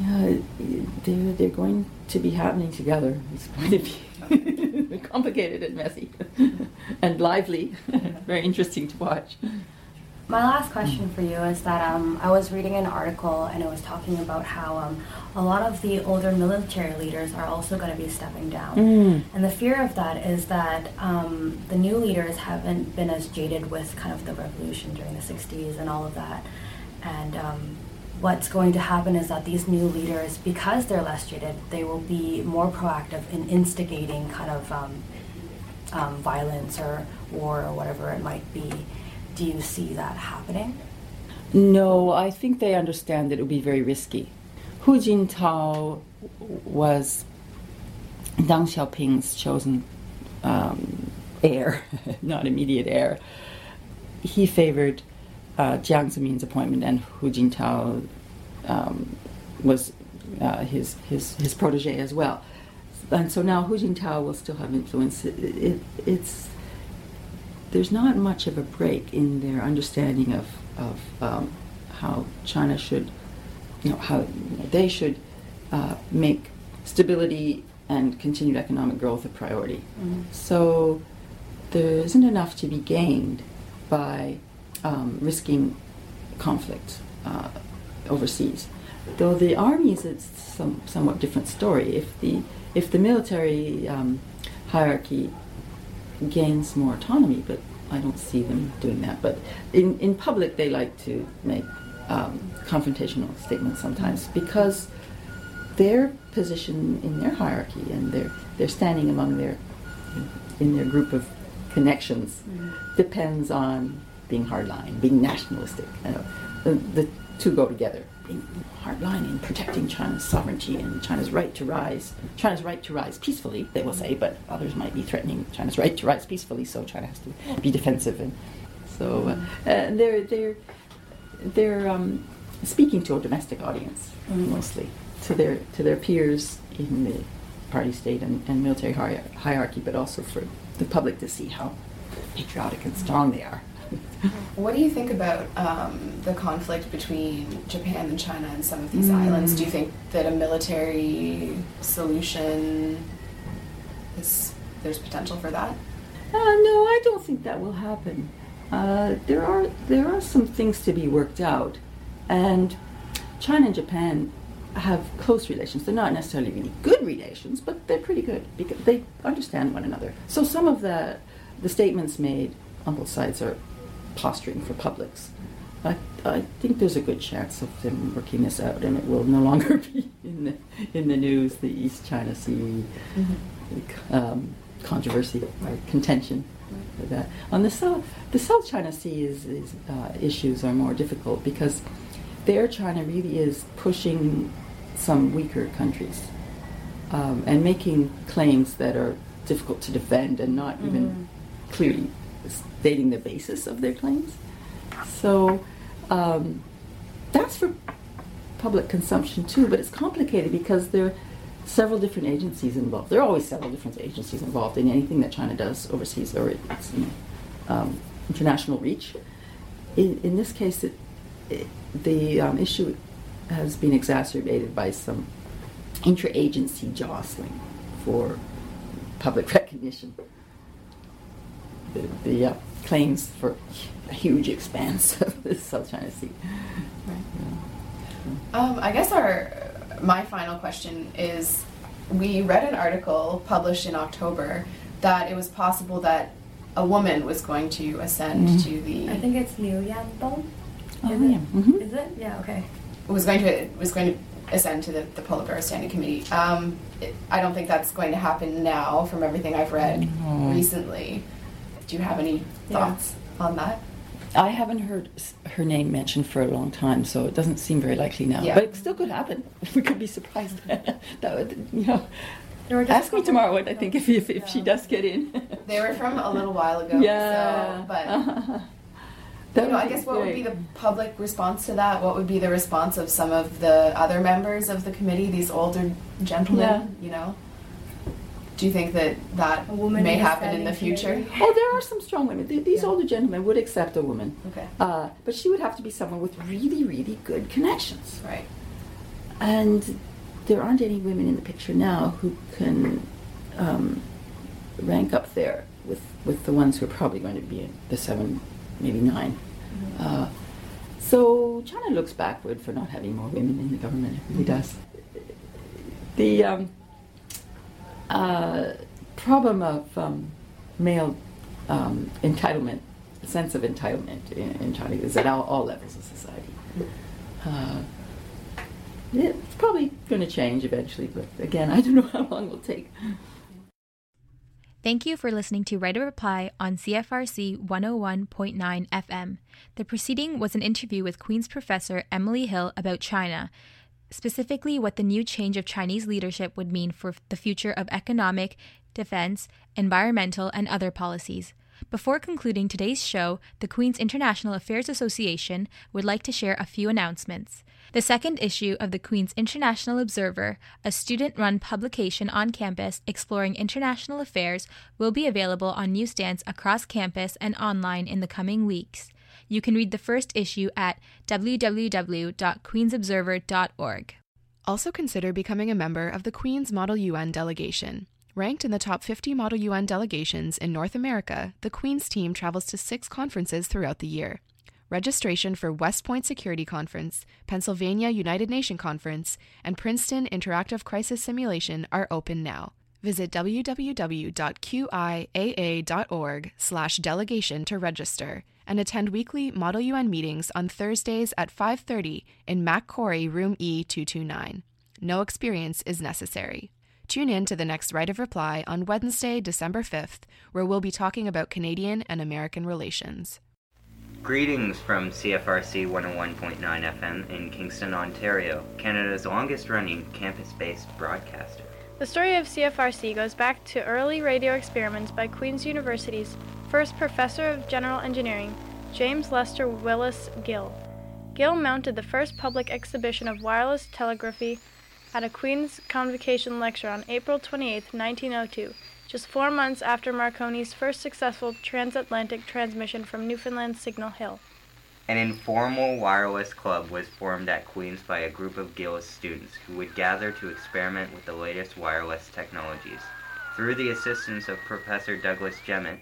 Yeah, they're, they're going to be happening together. It's going to be complicated and messy and lively. Very interesting to watch. My last question for you is that um, I was reading an article and it was talking about how um, a lot of the older military leaders are also going to be stepping down. Mm. And the fear of that is that um, the new leaders haven't been as jaded with kind of the revolution during the 60s and all of that. And um, what's going to happen is that these new leaders, because they're less jaded, they will be more proactive in instigating kind of um, um, violence or war or whatever it might be. Do you see that happening? No, I think they understand that it would be very risky. Hu Jintao was Deng Xiaoping's chosen um, heir, not immediate heir. He favored uh, Jiang Zemin's appointment, and Hu Jintao um, was uh, his, his, his protege as well. And so now Hu Jintao will still have influence. It, it, it's there's not much of a break in their understanding of, of um, how China should, you know, how you know, they should uh, make stability and continued economic growth a priority. Mhm. So there isn't enough to be gained by um, risking conflict uh, overseas. Though the army is a some, somewhat different story. If the if the military um, hierarchy gains more autonomy, but I don't see them doing that. But in, in public, they like to make um, confrontational statements sometimes because their position in their hierarchy and their, their standing among their in their group of connections depends on being hardline, being nationalistic. You know, the, the two go together. Being hardline in protecting China's sovereignty and China's right to rise, China's right to rise peacefully, they will say, but others might be threatening China's right to rise peacefully, so China has to be defensive. And so uh, uh, they're they're they're um, speaking to a domestic audience mostly, to their to their peers in the party state and, and military hierarchy, but also for the public to see how patriotic and strong they are. What do you think about um, the conflict between Japan and China and some of these Mm. islands? Do you think that a military solution is there's potential for that? Uh, no, I don't think that will happen. Uh, there are there are some things to be worked out, and China and Japan have close relations. They're not necessarily really good relations, but they're pretty good because they understand one another. So some of the the statements made on both sides are posturing for publics. I, I think there's a good chance of them working this out, and it will no longer be in the in the news. The East China Sea um, controversy or contention. for That on the south, the South China Sea is, is uh, issues are more difficult because there China really is pushing some weaker countries um, and making claims that are difficult to defend and not even clearly stating the basis of their claims. So um, that's for public consumption too, but it's complicated because there are several different agencies involved. There are always several different agencies involved in anything that China does overseas or its um, international reach. In, in this case, it, it, the um, issue has been exacerbated by some interagency jostling for public recognition. The, the uh, claims for a huge expanse of the South China Sea. Um, I guess our my final question is: We read an article published in October that it was possible that a woman was going to ascend Mhm. to the. I think it's Liu Yandong. Oh, Is yeah. it? Mhm. Is it? Yeah. Okay. was going to was going to ascend to the, the Politburo Standing Committee. Um, it, I don't think that's going to happen now, from everything I've read No. recently. Do you have any Yeah. thoughts on that? I haven't heard her name mentioned for a long time, so it doesn't seem very likely now. Yeah. But it still could happen. We could be surprised. that would, you know. There were just Ask me tomorrow what I think if, if, if she does get in. They were from a little while ago. Yeah. So, but That you know, I guess what would be the public response to that? What would be the response of some of the other members of the committee, these older gentlemen? Yeah. You know, do you think that that woman may happen in the future? committee. Oh, there are some strong women. Th- These older gentlemen would accept a woman. Okay. Uh, but she would have to be someone with really, really good connections. Right. And there aren't any women in the picture now who can um, rank up there with, with the ones who are probably going to be in the seven, maybe 9 Uh, so China looks backward for not having more women in the government. It really does. The um, uh, problem of um, male um, entitlement, sense of entitlement in, in China is at all, all levels of society. Uh, it's probably going to change eventually, but again, I don't know how long it will take. Thank you for listening to Right of Reply on CFRC 101.9 FM. The proceeding was an interview with Queen's professor Emily Hill about China, specifically what the new change of Chinese leadership would mean for the future of economic, defense, environmental, and other policies. Before concluding today's show, the Queen's International Affairs Association would like to share a few announcements. The second issue of the Queen's International Observer, a student run publication on campus exploring international affairs, will be available on newsstands across campus and online in the coming weeks. You can read the first issue at www.queensobserver.org. Also consider becoming a member of the Queen's Model UN delegation. Ranked in the top 50 Model UN delegations in North America, the Queen's team travels to six conferences throughout the year. Registration for West Point Security Conference, Pennsylvania United Nation Conference, and Princeton Interactive Crisis Simulation are open now. Visit www.qiaa.org/delegation to register and attend weekly Model UN meetings on Thursdays at 5:30 in Mac-Corry Room E229. No experience is necessary. Tune in to the next Right of Reply on Wednesday, December 5th, where we'll be talking about Canadian and American relations. Greetings from CFRC 101.9 FM in Kingston, Ontario, Canada's longest running campus based broadcaster. The story of CFRC goes back to early radio experiments by Queen's University's first professor of general engineering, James Lester Willis Gill. Gill mounted the first public exhibition of wireless telegraphy at a Queen's Convocation lecture on April 28, 1902, just four months after Marconi's first successful transatlantic transmission from Newfoundland's Signal Hill. An informal wireless club was formed at Queen's by a group of Gillis students who would gather to experiment with the latest wireless technologies. Through the assistance of Professor Douglas Jemmett,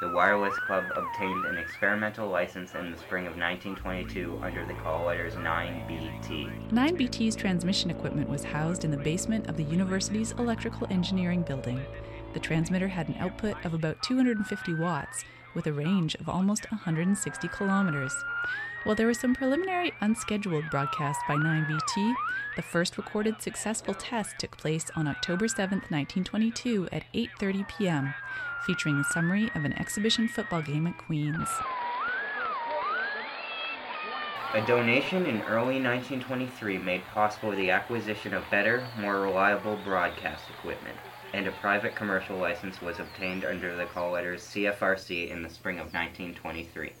the Wireless Club obtained an experimental license in the spring of 1922 under the call letters 9BT. 9BT's transmission equipment was housed in the basement of the university's electrical engineering building. The transmitter had an output of about 250 watts with a range of almost 160 kilometers. While there was some preliminary unscheduled broadcasts by 9BT, the first recorded successful test took place on October 7, 1922 at 8:30 p.m., featuring a summary of an exhibition football game at Queen's. A donation in early 1923 made possible the acquisition of better, more reliable broadcast equipment, and a private commercial license was obtained under the call letters CFRC in the spring of 1923.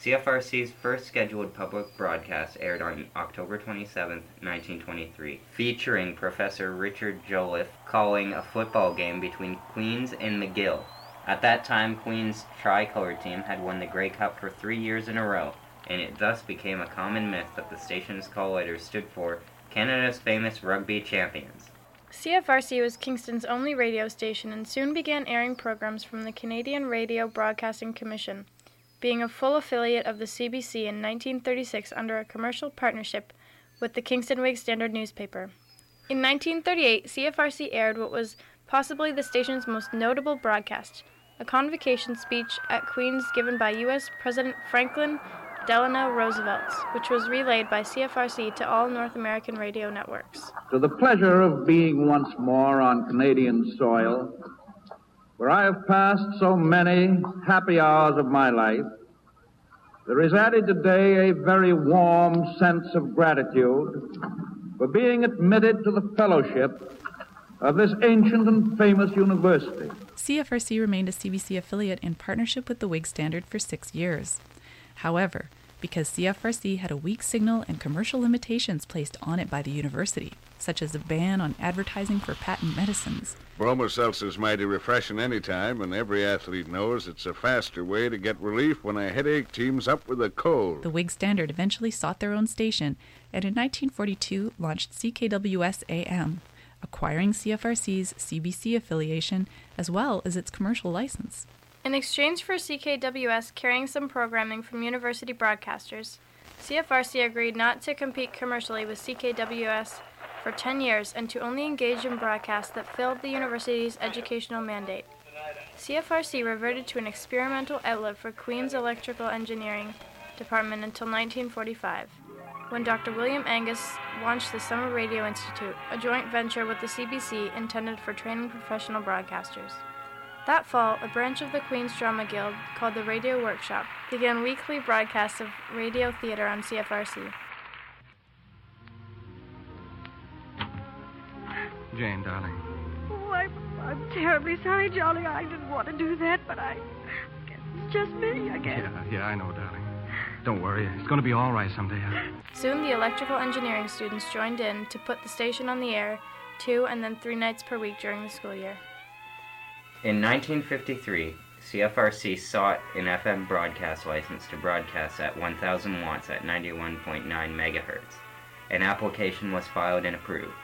CFRC's first scheduled public broadcast aired on October 27, 1923, featuring Professor Richard Jolliffe calling a football game between Queens and McGill. At that time, Queen's tricolor team had won the Grey Cup for three years in a row, and it thus became a common myth that the station's call letters stood for Canada's famous rugby champions. CFRC was Kingston's only radio station and soon began airing programs from the Canadian Radio Broadcasting Commission, being a full affiliate of the CBC in 1936 under a commercial partnership with the Kingston Whig Standard newspaper. In 1938, CFRC aired what was possibly the station's most notable broadcast, a convocation speech at Queen's given by U.S. President Franklin Delano Roosevelt's, which was relayed by CFRC to all North American radio networks. To the pleasure of being once more on Canadian soil, where I have passed so many happy hours of my life, there is added today a very warm sense of gratitude for being admitted to the fellowship of this ancient and famous university. CFRC remained a CBC affiliate in partnership with the Whig Standard for six years. However, because CFRC had a weak signal and commercial limitations placed on it by the university, such as a ban on advertising for patent medicines. Bromo Seltzer's mighty refreshing any time, and every athlete knows it's a faster way to get relief when a headache teams up with a cold. The Whig Standard eventually sought their own station and in 1942 launched CKWS AM, acquiring CFRC's CBC affiliation as well as its commercial license. In exchange for CKWS carrying some programming from university broadcasters, CFRC agreed not to compete commercially with CKWS for 10 years and to only engage in broadcasts that filled the university's educational mandate. CFRC reverted to an experimental outlet for Queen's Electrical Engineering Department until 1945 when Dr. William Angus launched the Summer Radio Institute, a joint venture with the CBC intended for training professional broadcasters. That fall, a branch of the Queen's Drama Guild, called the Radio Workshop, began weekly broadcasts of radio theater on CFRC. Jane, darling. Oh, I'm, I'm terribly sorry, Jolly. I didn't want to do that, but I. It's just me, I guess. Yeah, yeah, I know, darling. Don't worry, it's going to be all right someday. Soon the electrical engineering students joined in to put the station on the air two and then three nights per week during the school year. In 1953, CFRC sought an FM broadcast license to broadcast at 1000 watts at 91.9 megahertz. An application was filed and approved.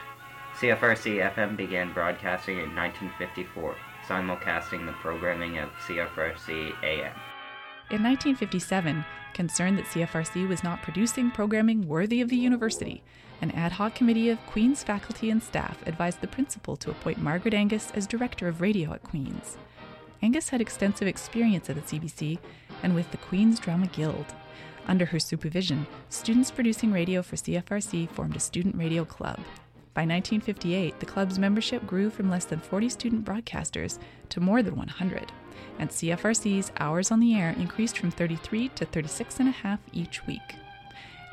CFRC FM began broadcasting in 1954, simulcasting the programming of CFRC AM. In 1957, concerned that CFRC was not producing programming worthy of the university, an ad hoc committee of Queen's faculty and staff advised the principal to appoint Margaret Angus as director of radio at Queen's. Angus had extensive experience at the CBC and with the Queen's Drama Guild. Under her supervision, students producing radio for CFRC formed a student radio club. By 1958, the club's membership grew from less than 40 student broadcasters to more than 100 and CFRC's hours on the air increased from 33 to 36 and a half each week.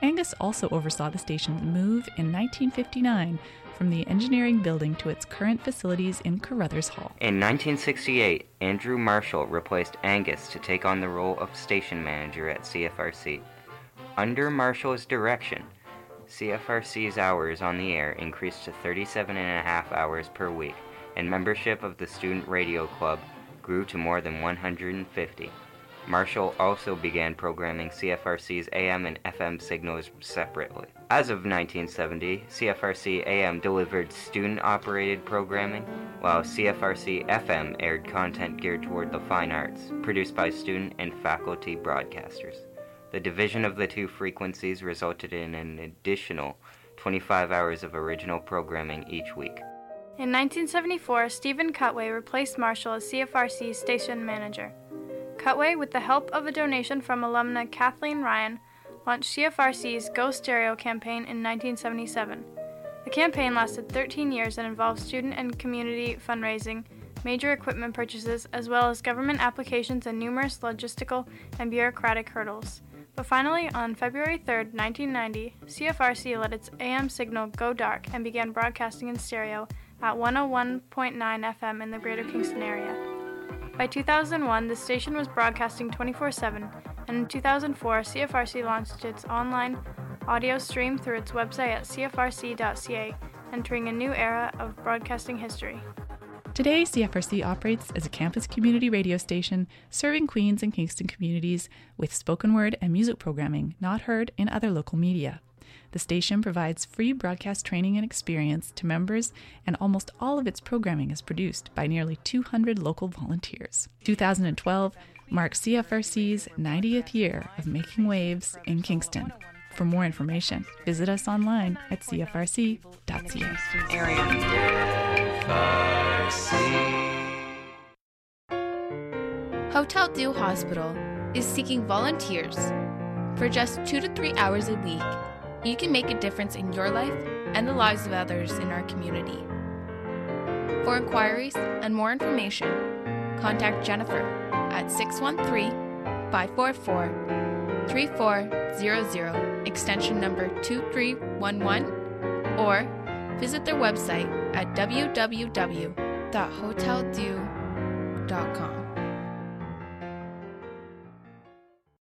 Angus also oversaw the station's move in 1959 from the engineering building to its current facilities in Carruthers Hall. In 1968, Andrew Marshall replaced Angus to take on the role of station manager at CFRC. Under Marshall's direction, CFRC's hours on the air increased to 37 and a half hours per week, and membership of the Student Radio Club grew to more than 150. Marshall also began programming CFRC's AM and FM signals separately. As of 1970, CFRC AM delivered student operated programming, while CFRC FM aired content geared toward the fine arts, produced by student and faculty broadcasters. The division of the two frequencies resulted in an additional 25 hours of original programming each week. In 1974, Stephen Cutway replaced Marshall as CFRC's station manager. Cutway, with the help of a donation from alumna Kathleen Ryan, launched CFRC's Go Stereo campaign in 1977. The campaign lasted 13 years and involved student and community fundraising, major equipment purchases, as well as government applications and numerous logistical and bureaucratic hurdles. But finally, on February 3, 1990, CFRC let its AM signal go dark and began broadcasting in stereo at 101.9 FM in the Greater Kingston area. By 2001, the station was broadcasting 24 7, and in 2004, CFRC launched its online audio stream through its website at cfrc.ca, entering a new era of broadcasting history. Today, CFRC operates as a campus community radio station serving Queens and Kingston communities with spoken word and music programming not heard in other local media. The station provides free broadcast training and experience to members, and almost all of its programming is produced by nearly 200 local volunteers. 2012 marks CFRC's 90th year of making waves in Kingston. For more information, visit us online at cfrc.ca. Hotel Dieu Hospital is seeking volunteers. For just two to three hours a week, you can make a difference in your life and the lives of others in our community. For inquiries and more information, contact Jennifer at 613 544 3400, extension number 2311, or visit their website at www.hoteldieu.com.